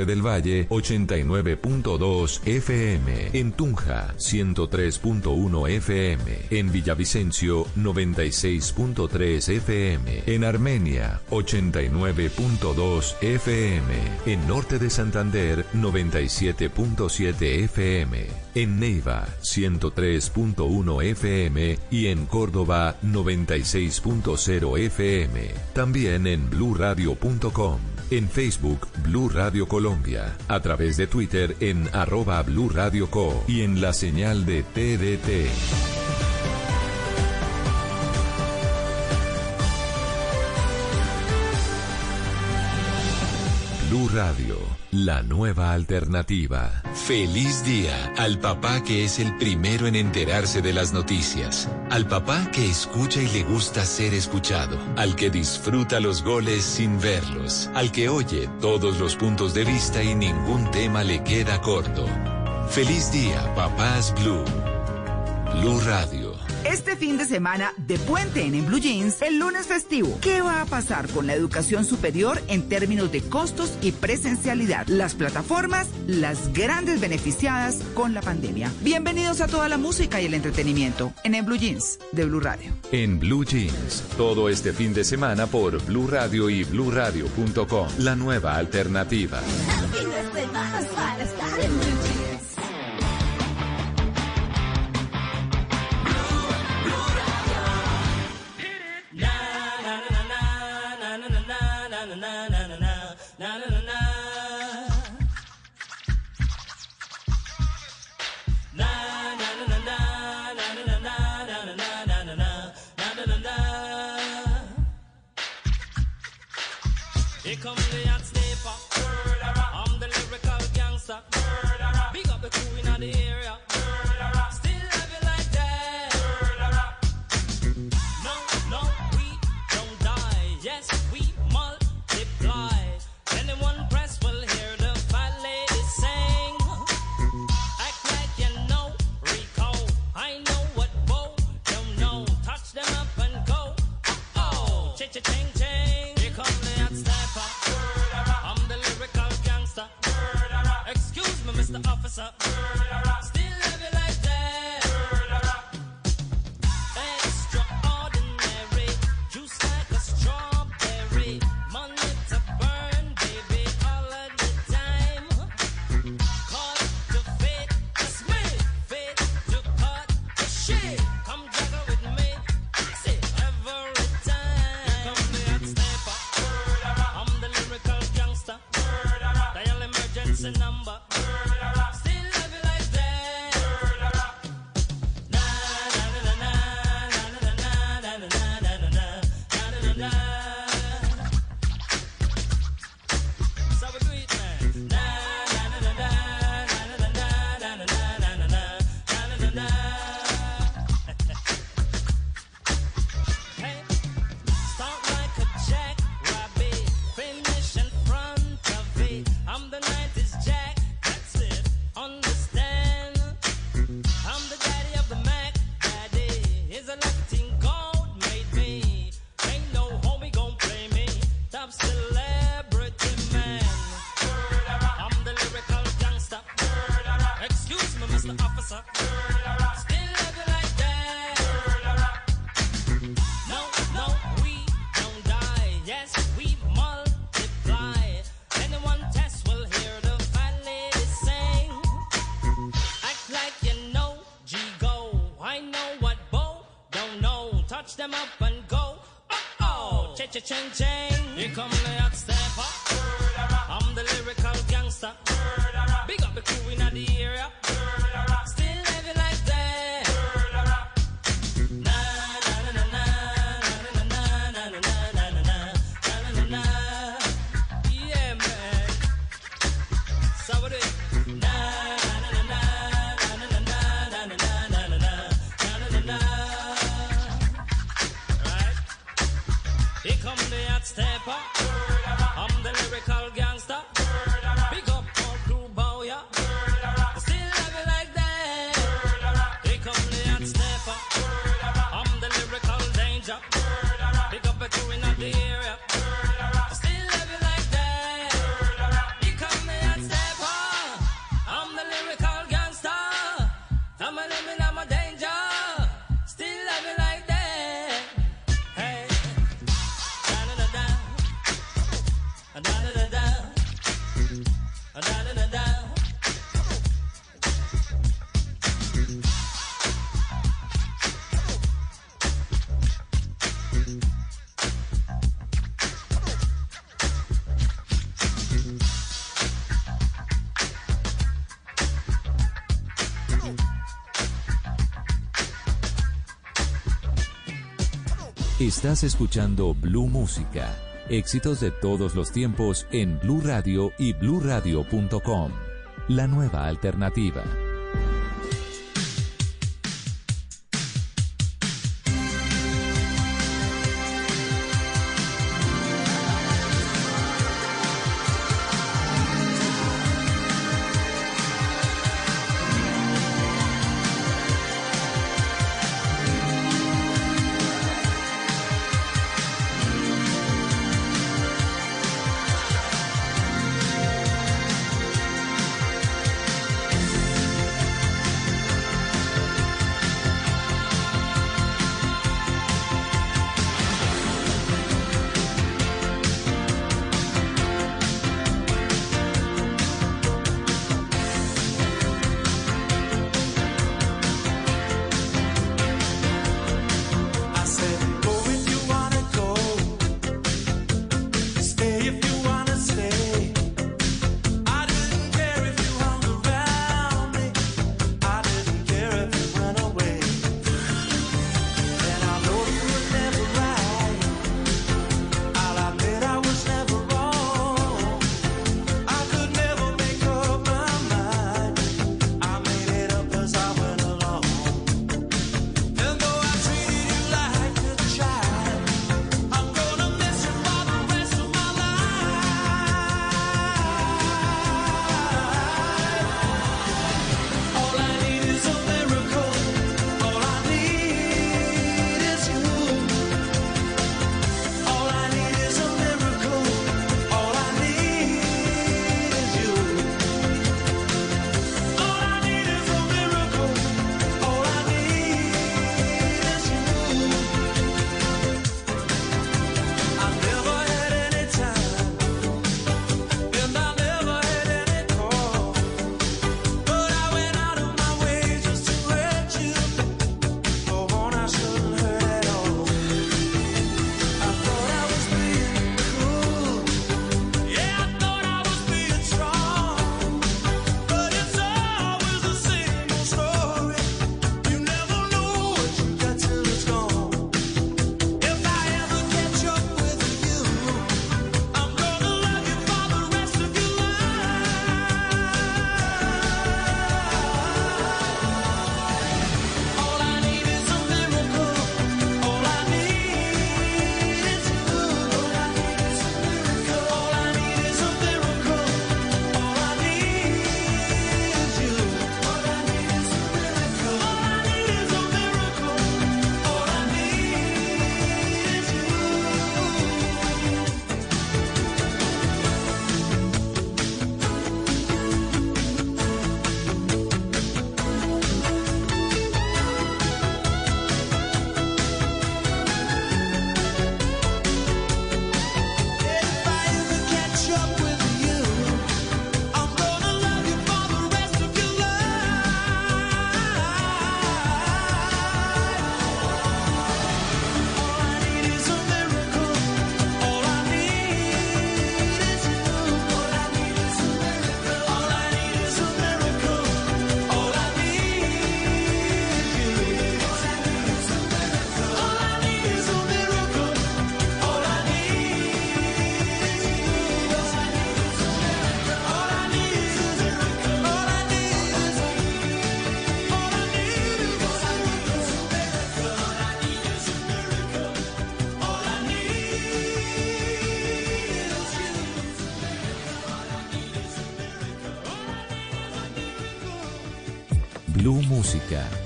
del Valle 89.2 FM, en Tunja 103.1 FM, en Villavicencio 96.3 FM, en Armenia 89.2 FM, en Norte de Santander 97.7 FM, en Neiva 103.1 FM y en Córdoba 96.0 FM, también en bluradio.com en Facebook Blue Radio Colombia, a través de Twitter en arroba Blue Radio Co y en la señal de TDT. Blue Radio, la nueva alternativa. Feliz día al papá que es el primero en enterarse de las noticias, al papá que escucha y le gusta ser escuchado, al que disfruta los goles sin verlos, al que oye todos los puntos de vista y ningún tema le queda corto. Feliz día, papás Blue. Blue Radio este fin de semana de puente en, en Blue Jeans, el lunes festivo. ¿Qué va a pasar con la educación superior en términos de costos y presencialidad? Las plataformas, las grandes beneficiadas con la pandemia. Bienvenidos a toda la música y el entretenimiento en el Blue Jeans de Blue Radio. En Blue Jeans, todo este fin de semana por Blue Radio y BlueRadio.com, la nueva alternativa. change. Estás escuchando Blue Música. Éxitos de todos los tiempos en Blue Radio y bluradio.com. La nueva alternativa.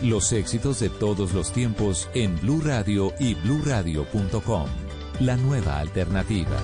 los éxitos de todos los tiempos en Blue Radio y BlueRadio.com. La nueva alternativa.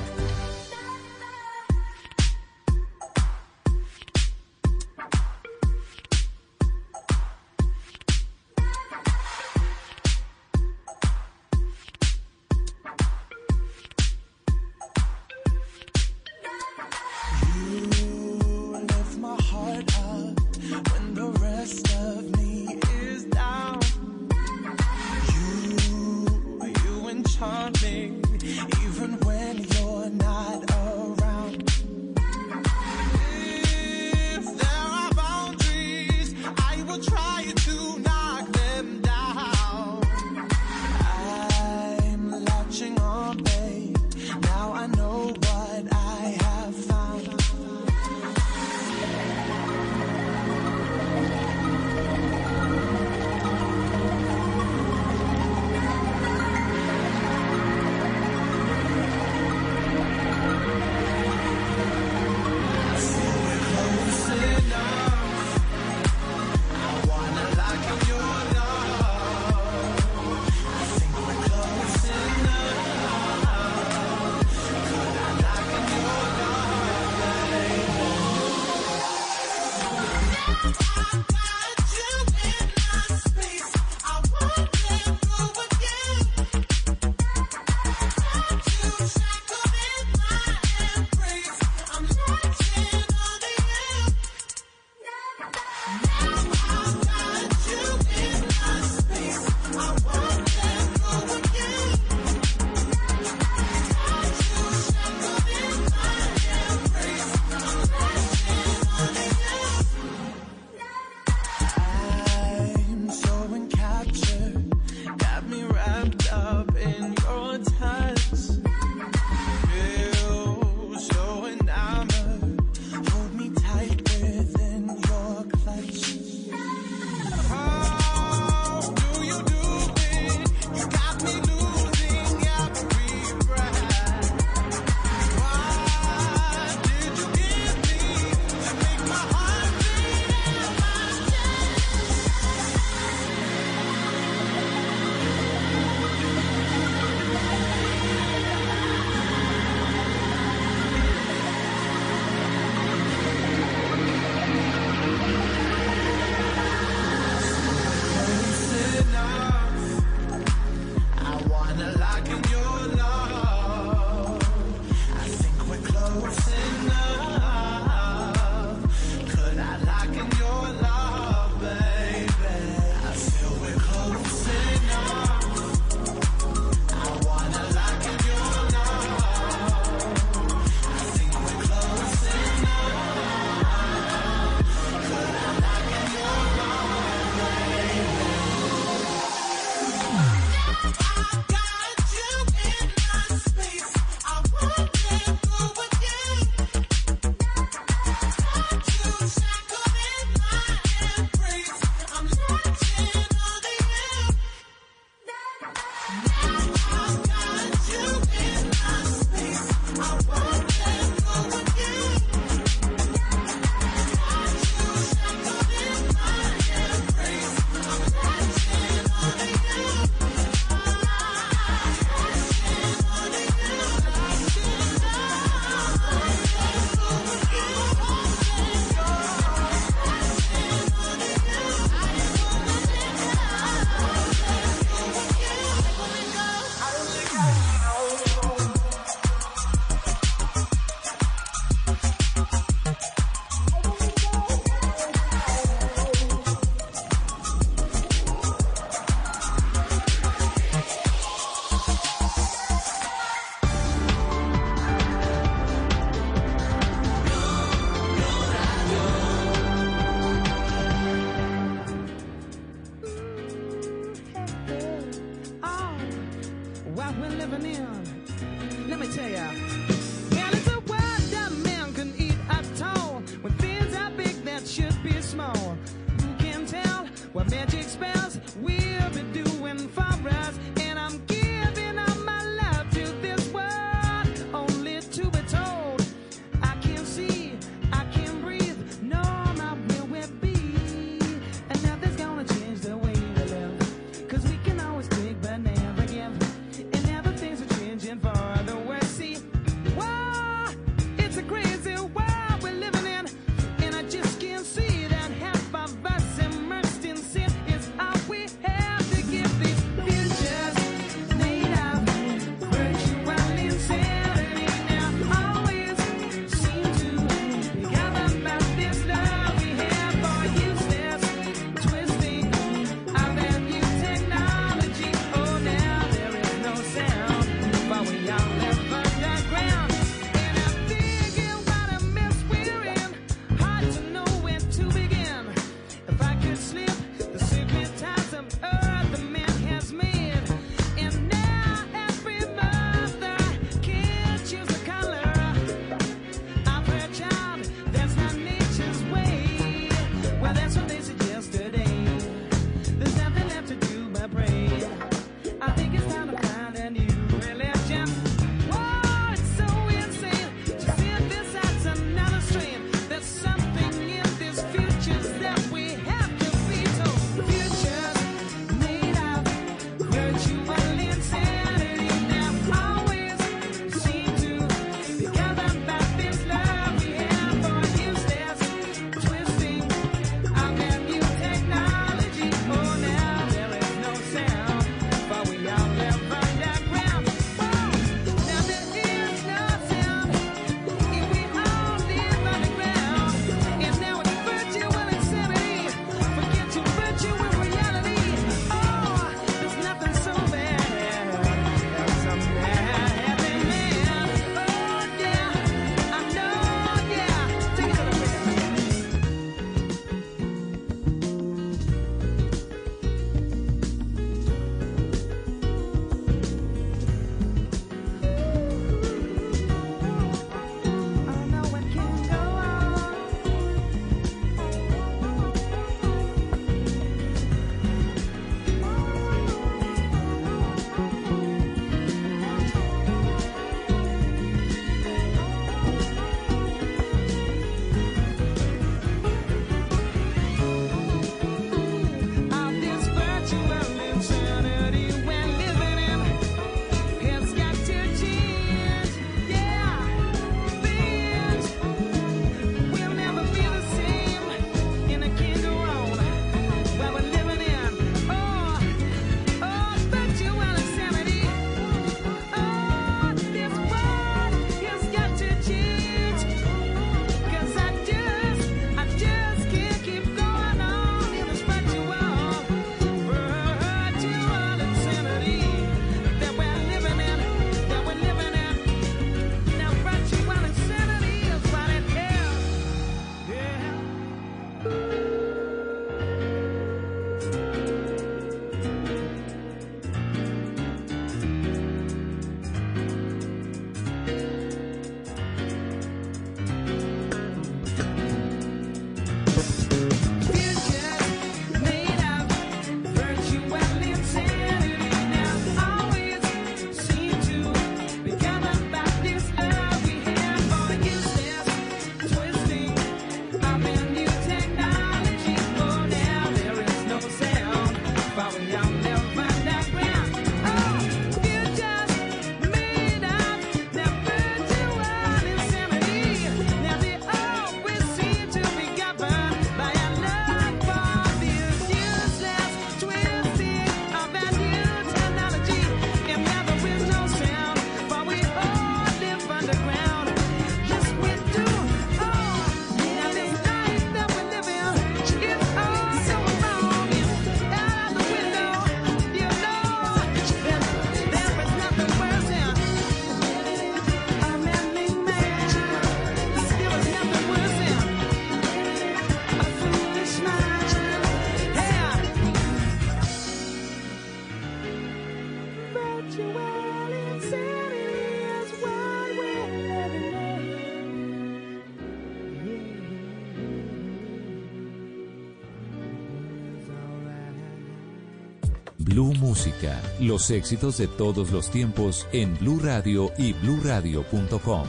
los éxitos de todos los tiempos en Blue Radio y BlueRadio.com.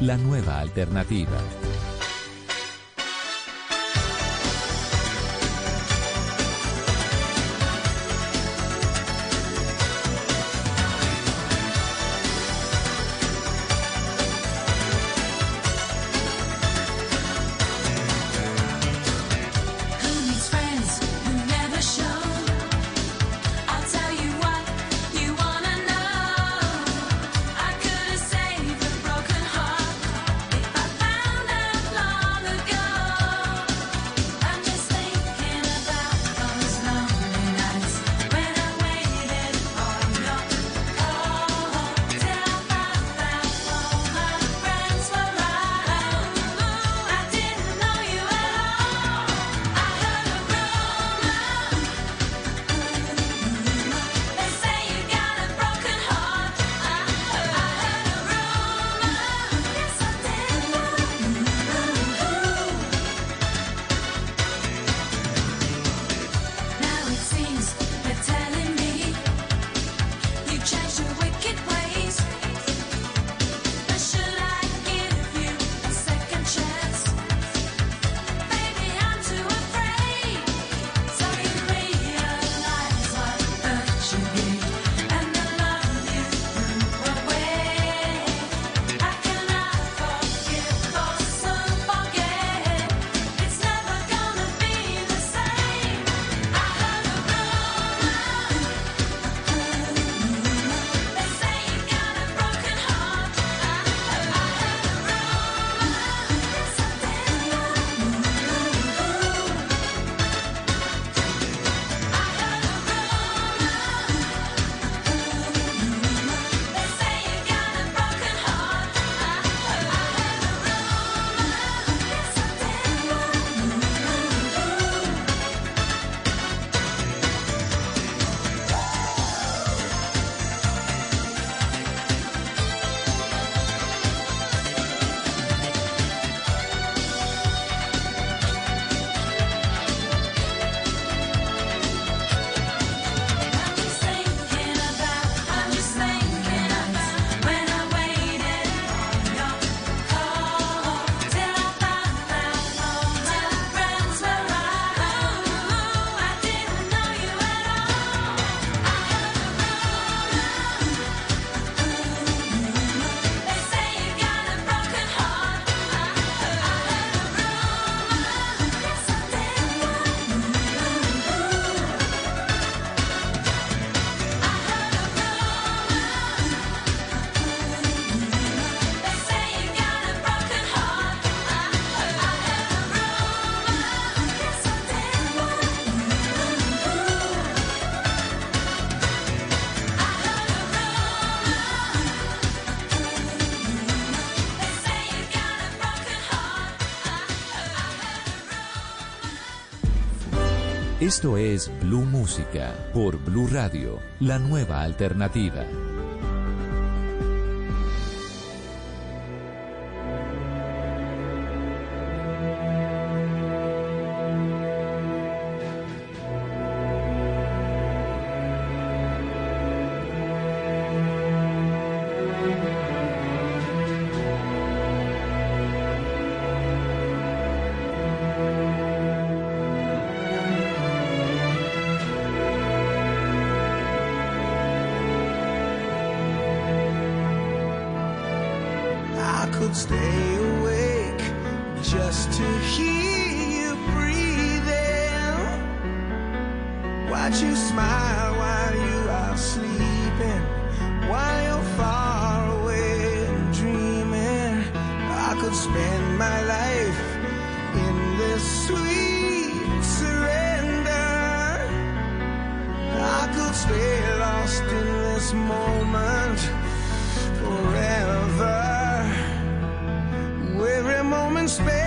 La nueva alternativa. Esto es Blue Música por Blue Radio, la nueva alternativa. stay lost in this moment forever. Every moment spent.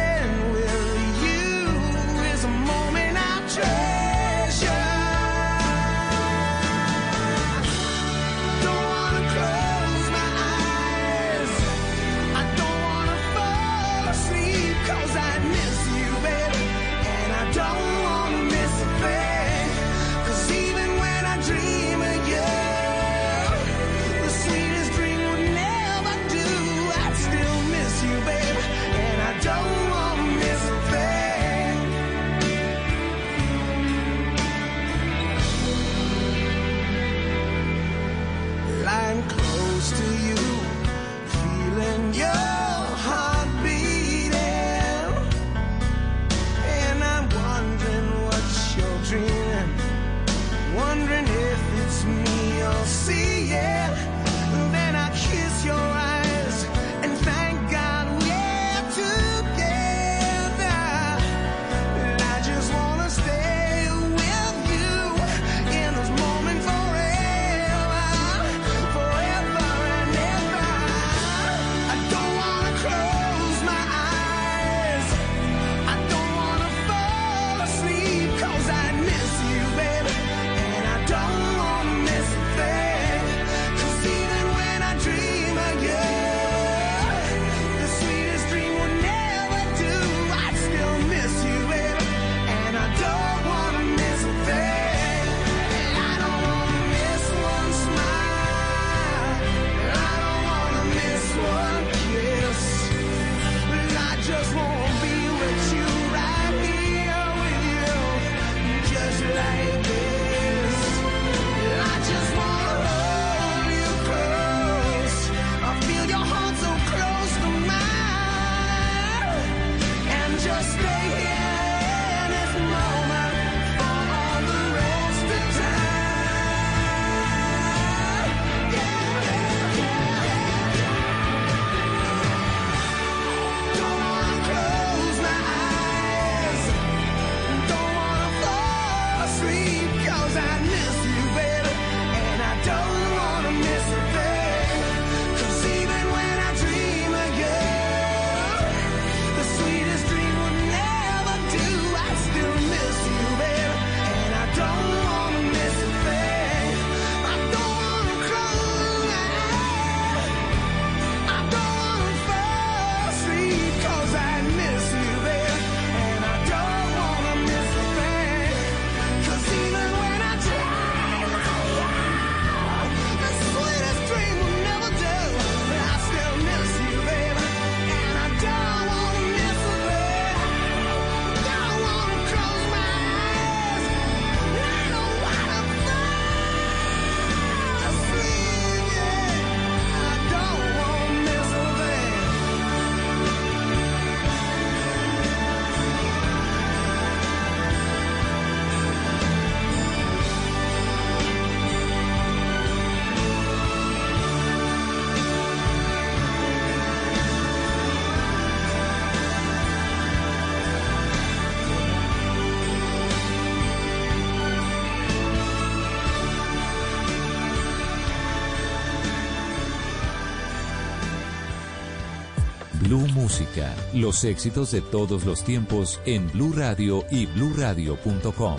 música, los éxitos de todos los tiempos en Blue Radio y BlueRadio.com.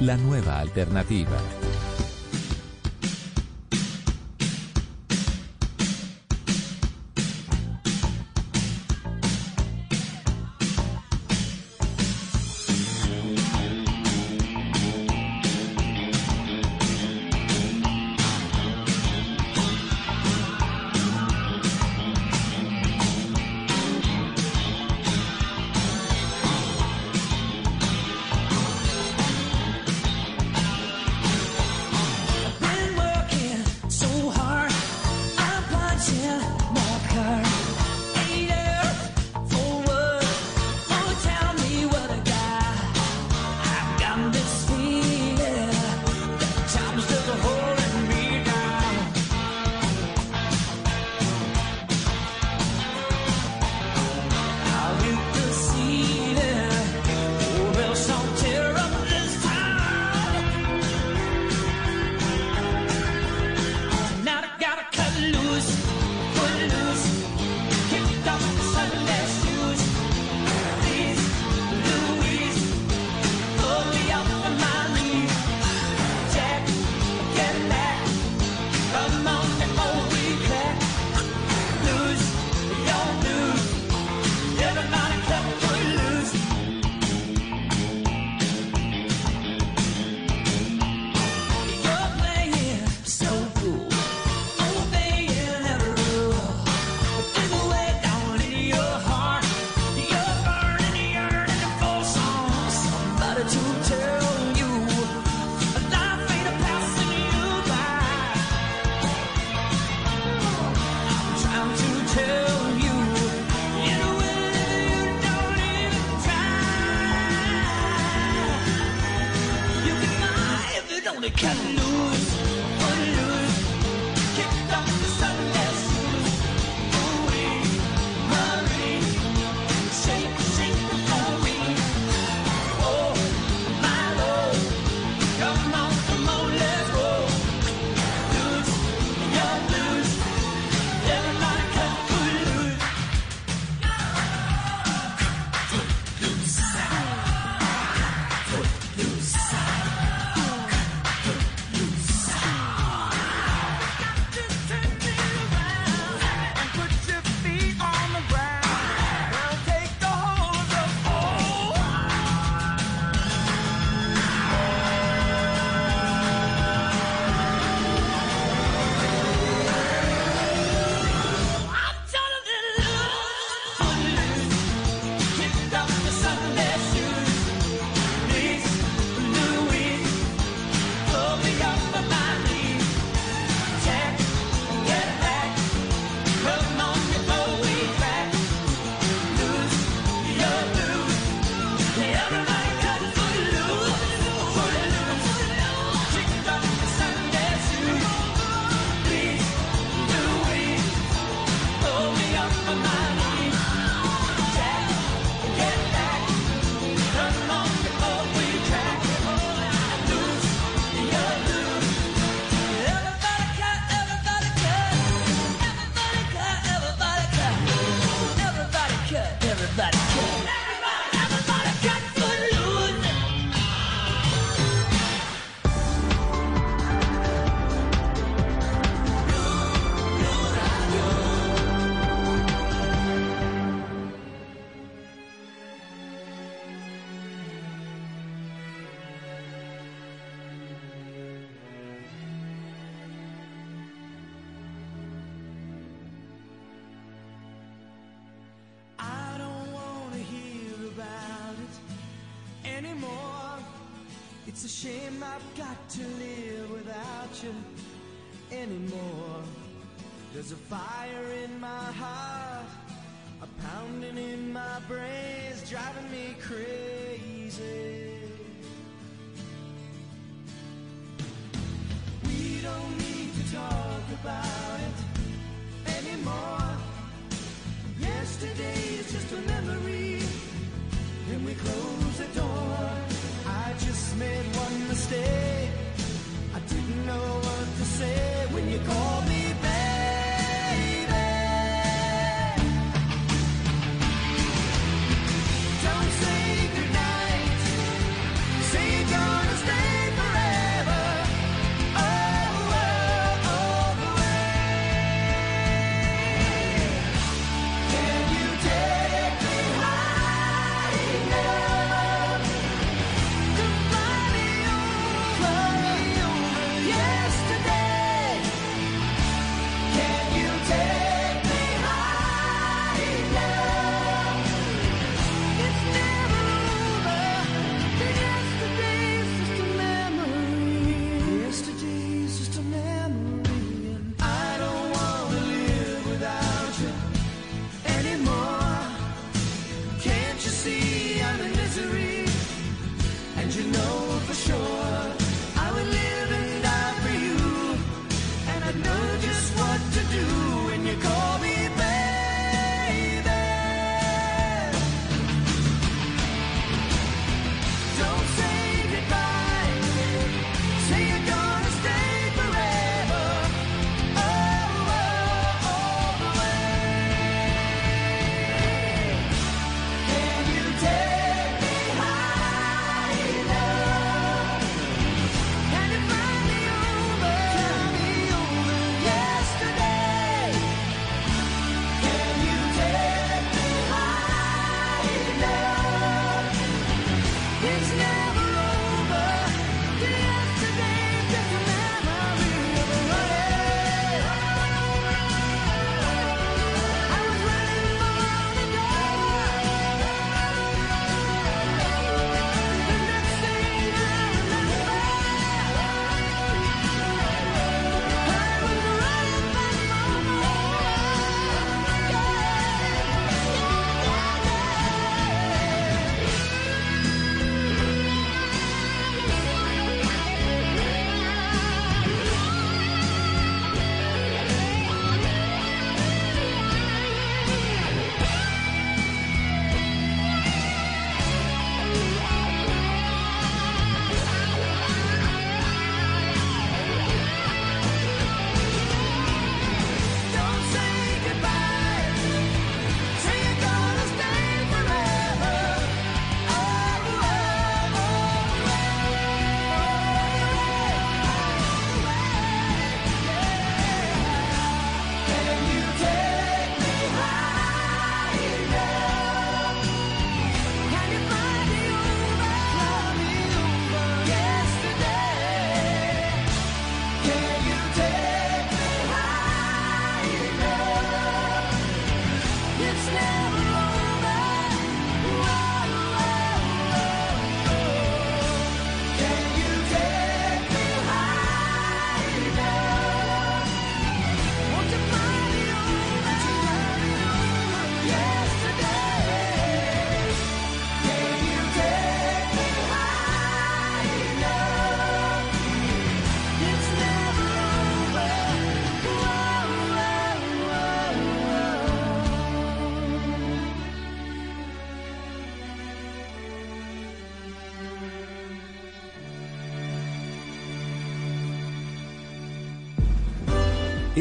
La nueva alternativa.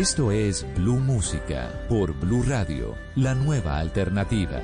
Esto es Blue Música por Blue Radio, la nueva alternativa.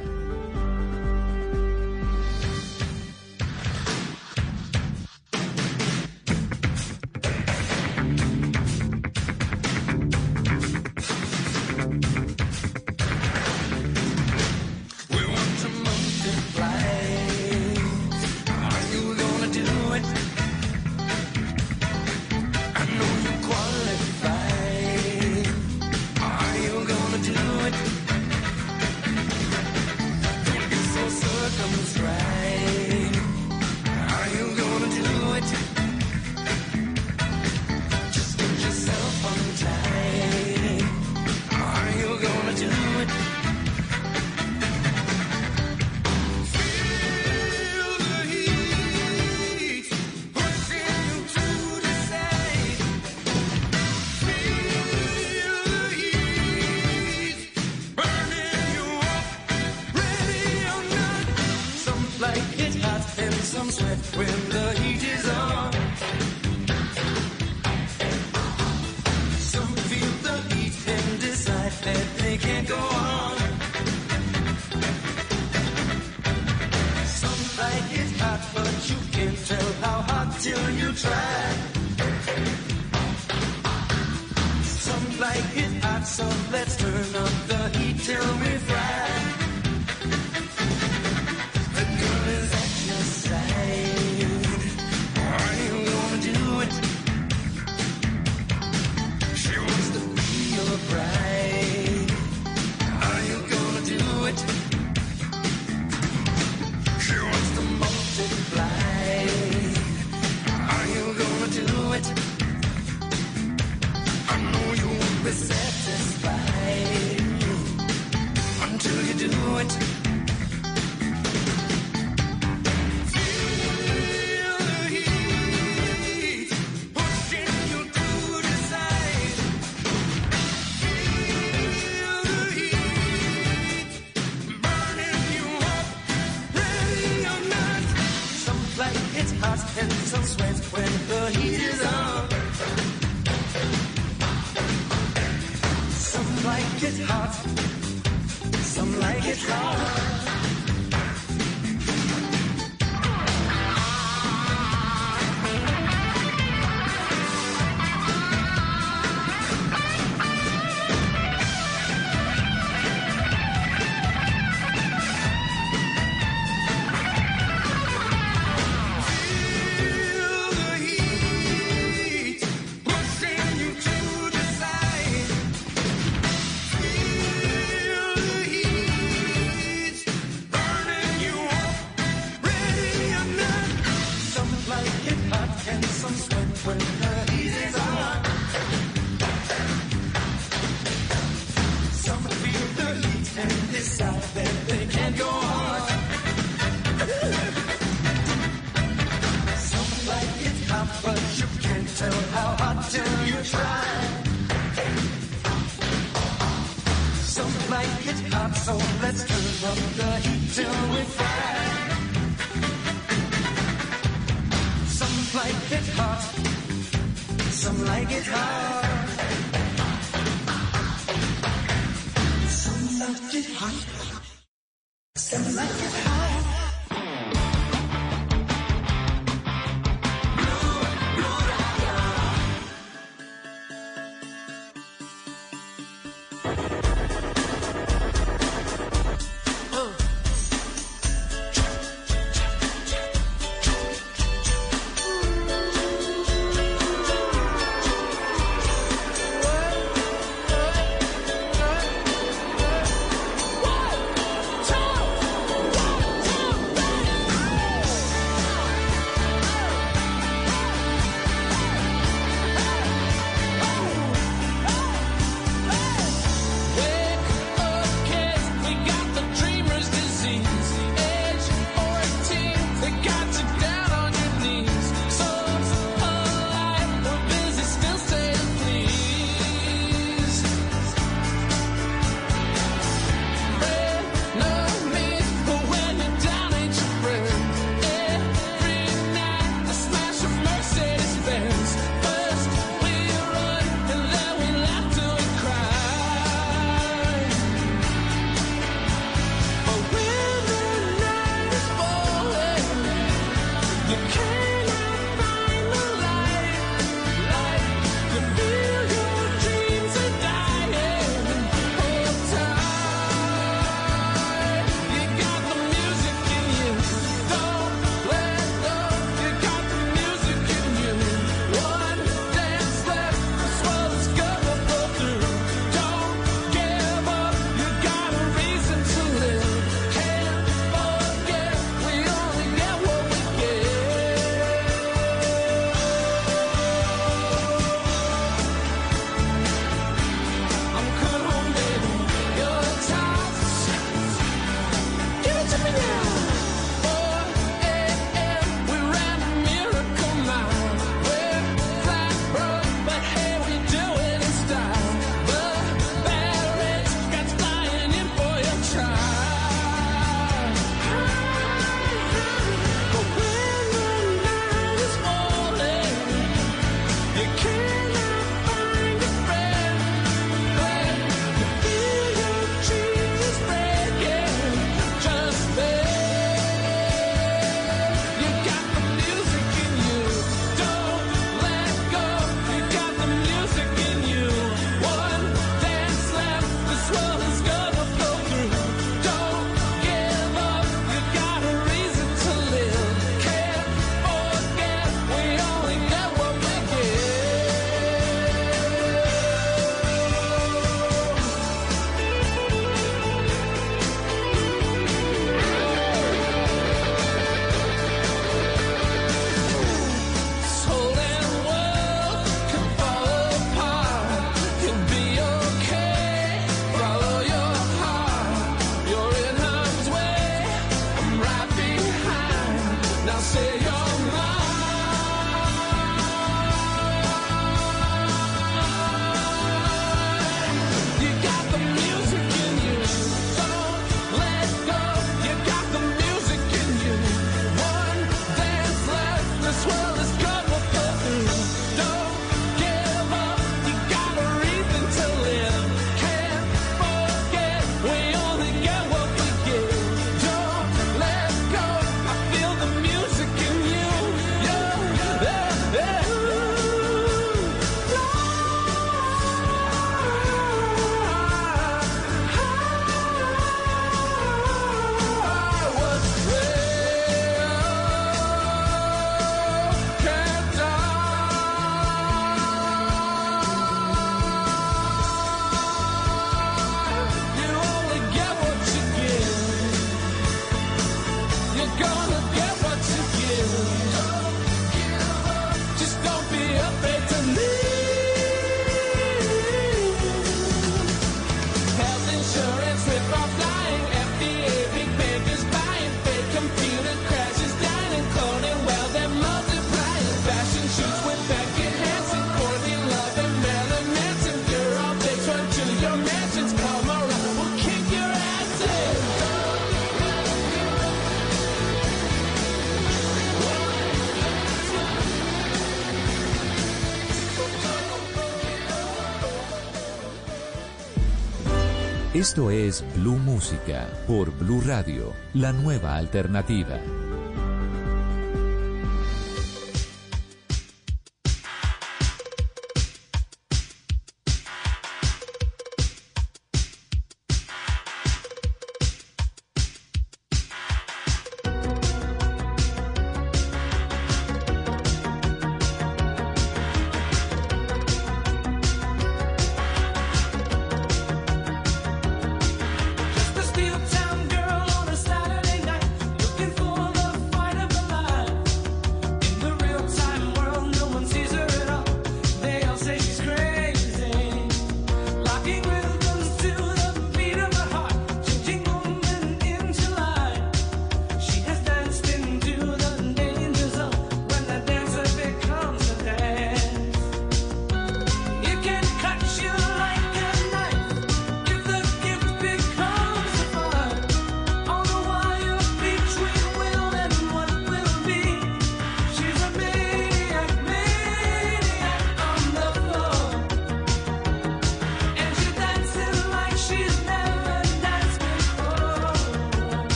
Esto es Blue Música por Blue Radio, la nueva alternativa.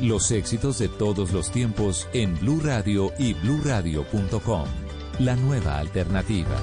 Los éxitos de todos los tiempos en Blue Radio y BlueRadio.com. La nueva alternativa.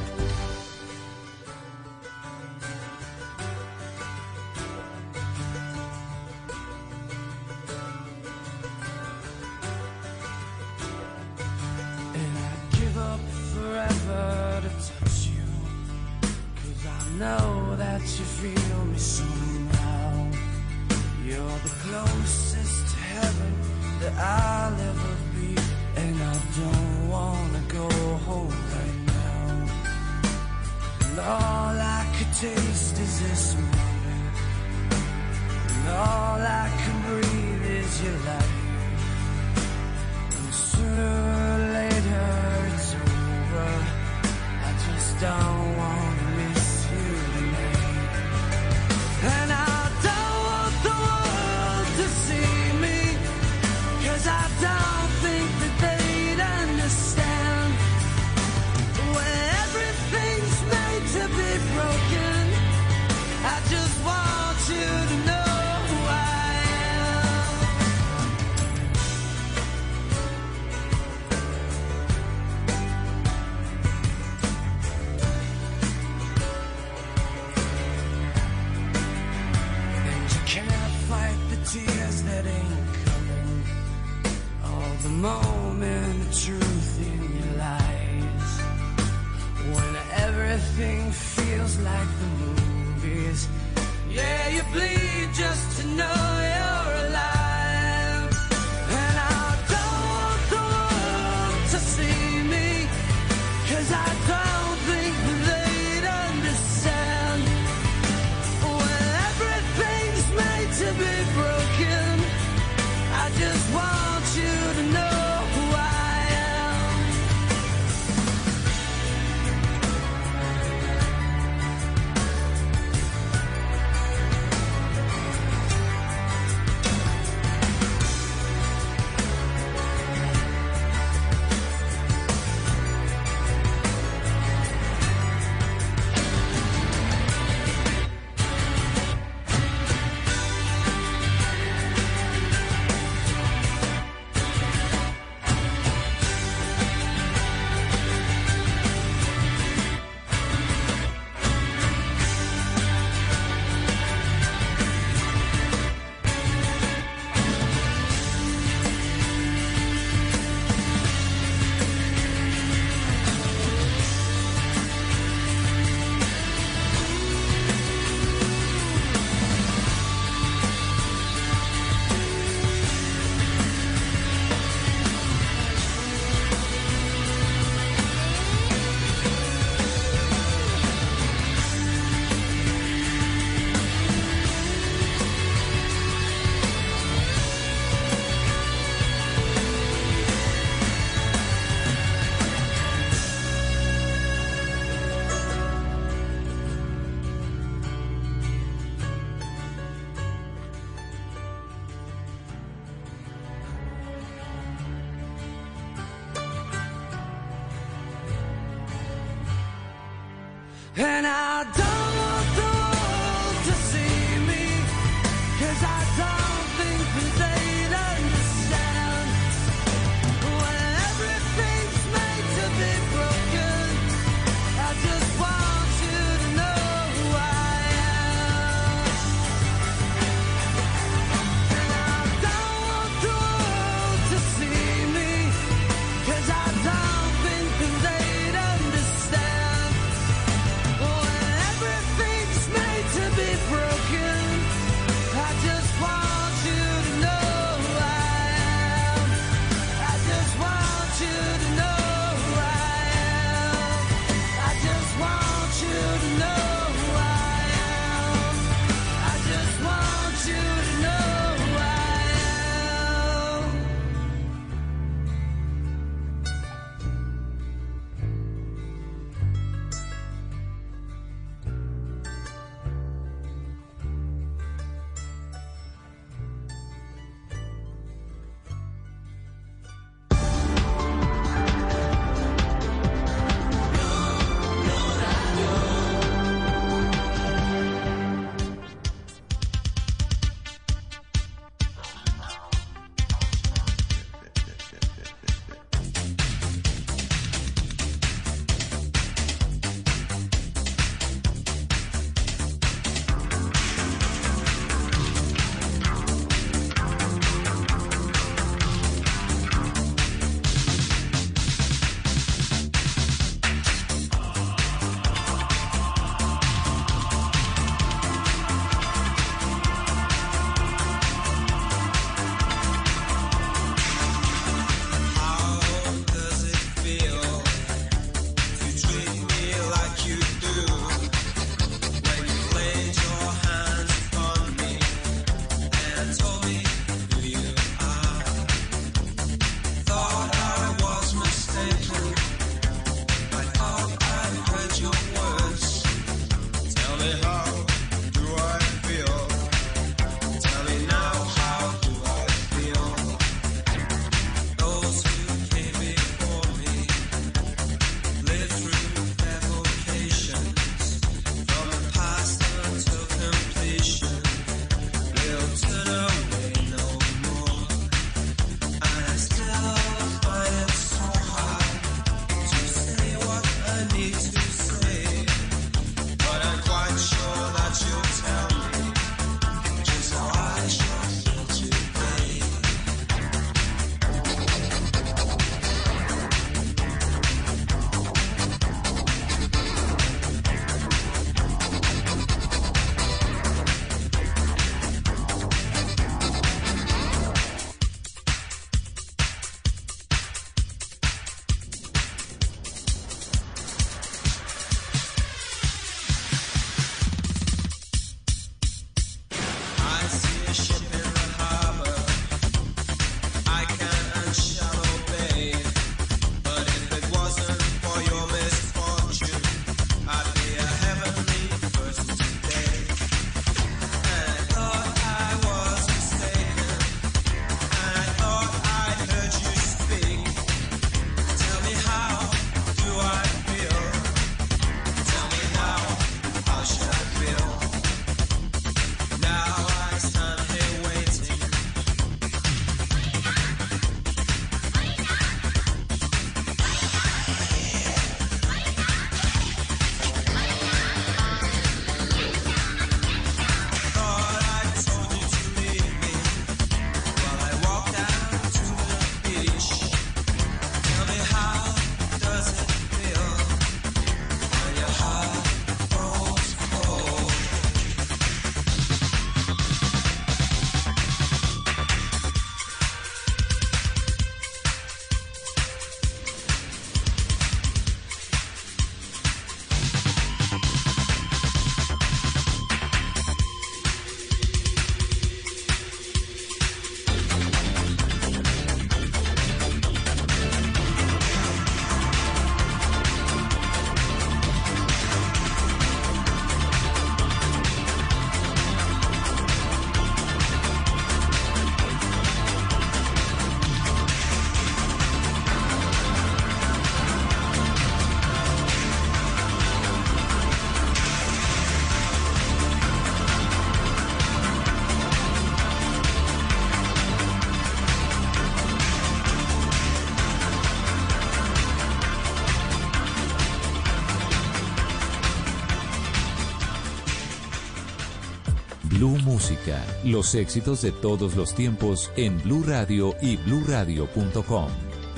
los éxitos de todos los tiempos en Blue Radio y BlueRadio.com.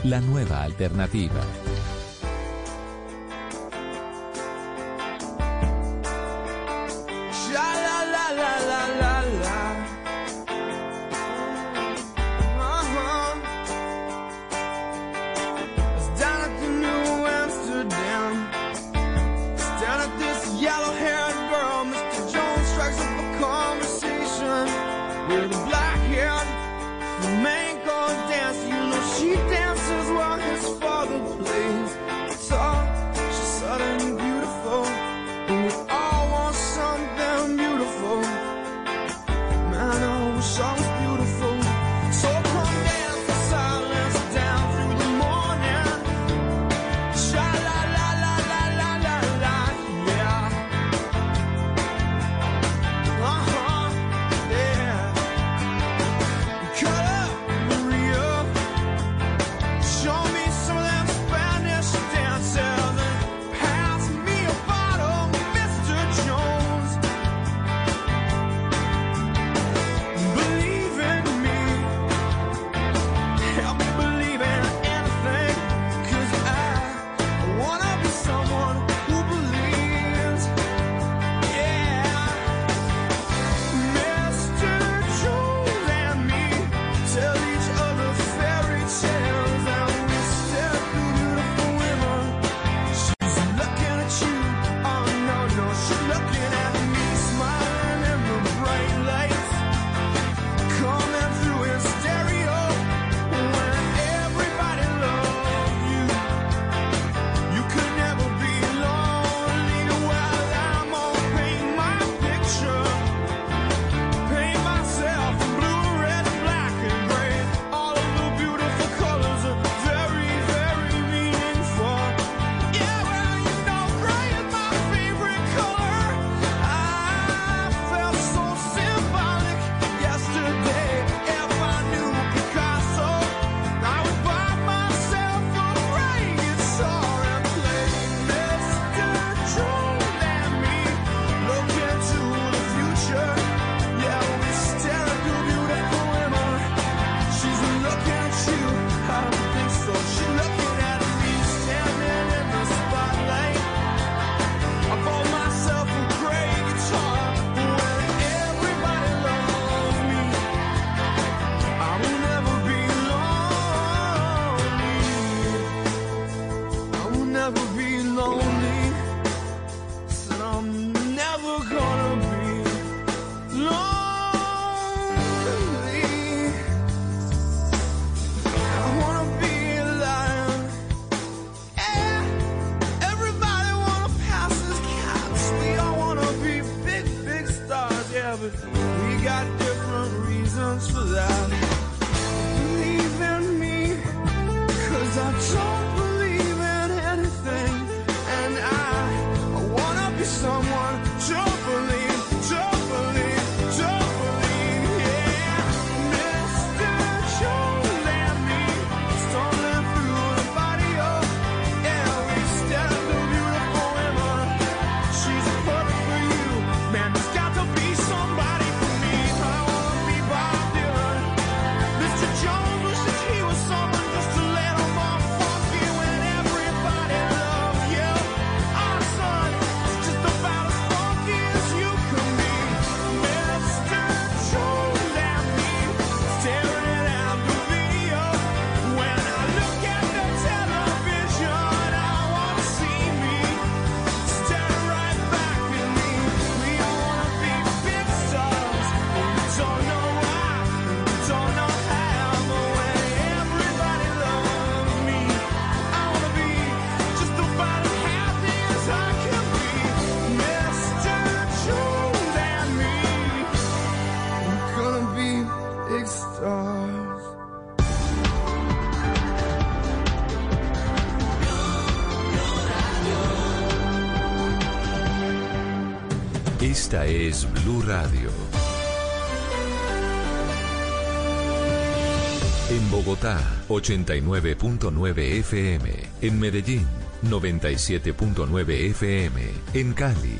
La nueva alternativa. lonely. 89.9 FM. En Medellín, 97.9 FM. En Cali,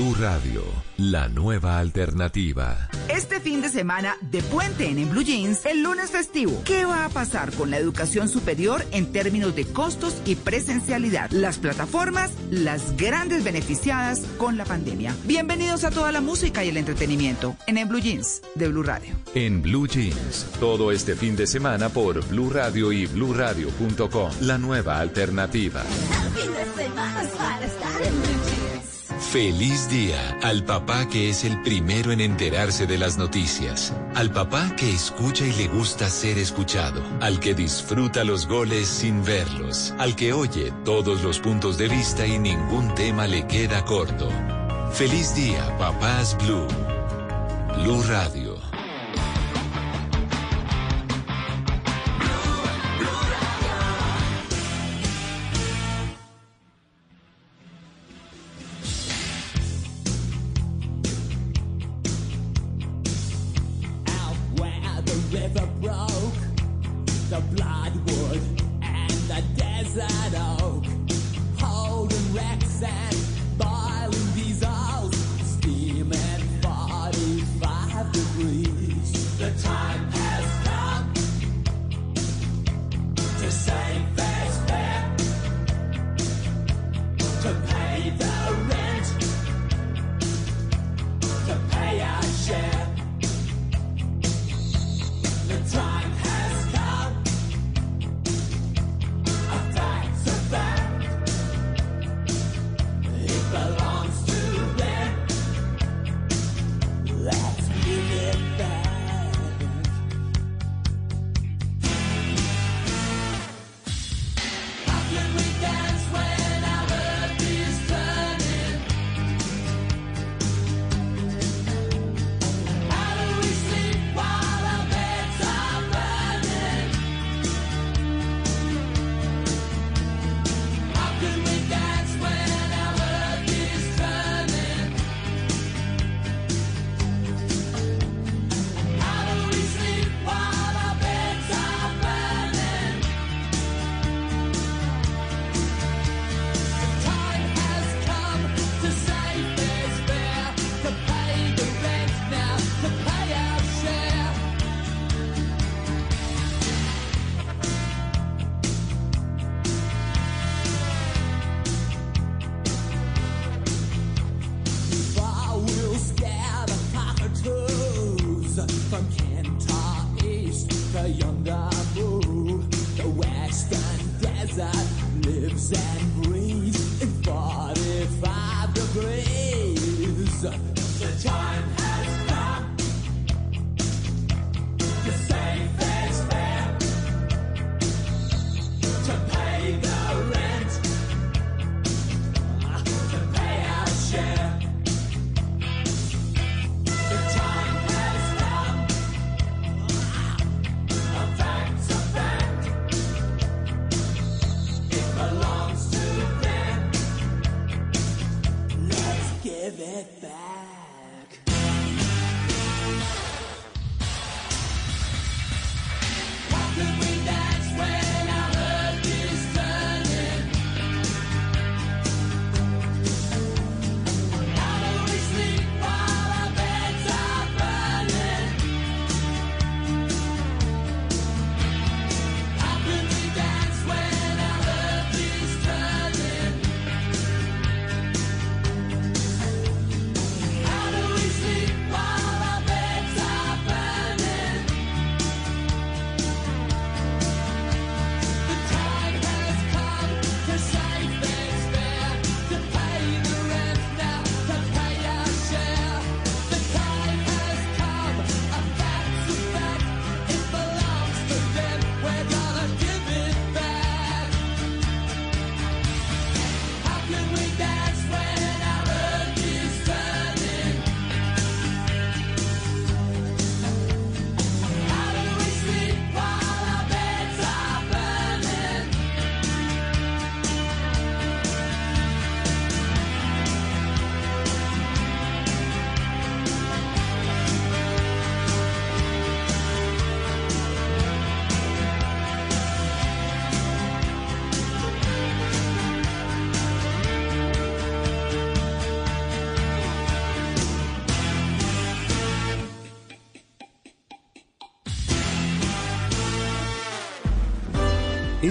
Blue Radio, la nueva alternativa. Este fin de semana de puente en, en Blue Jeans, el lunes festivo. ¿Qué va a pasar con la educación superior en términos de costos y presencialidad? Las plataformas, las grandes beneficiadas con la pandemia. Bienvenidos a toda la música y el entretenimiento en, en Blue Jeans de Blue Radio. En Blue Jeans, todo este fin de semana por Blue Radio y bluradio.com. La nueva alternativa. Feliz día al papá que es el primero en enterarse de las noticias, al papá que escucha y le gusta ser escuchado, al que disfruta los goles sin verlos, al que oye todos los puntos de vista y ningún tema le queda corto. Feliz día, papás Blue. Blue Radio.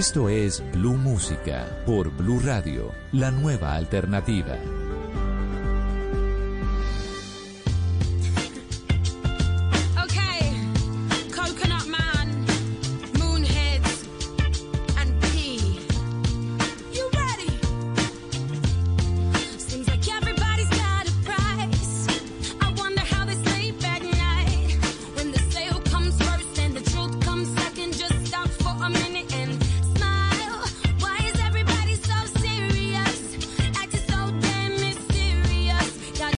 Esto es Blue Música por Blue Radio, la nueva alternativa.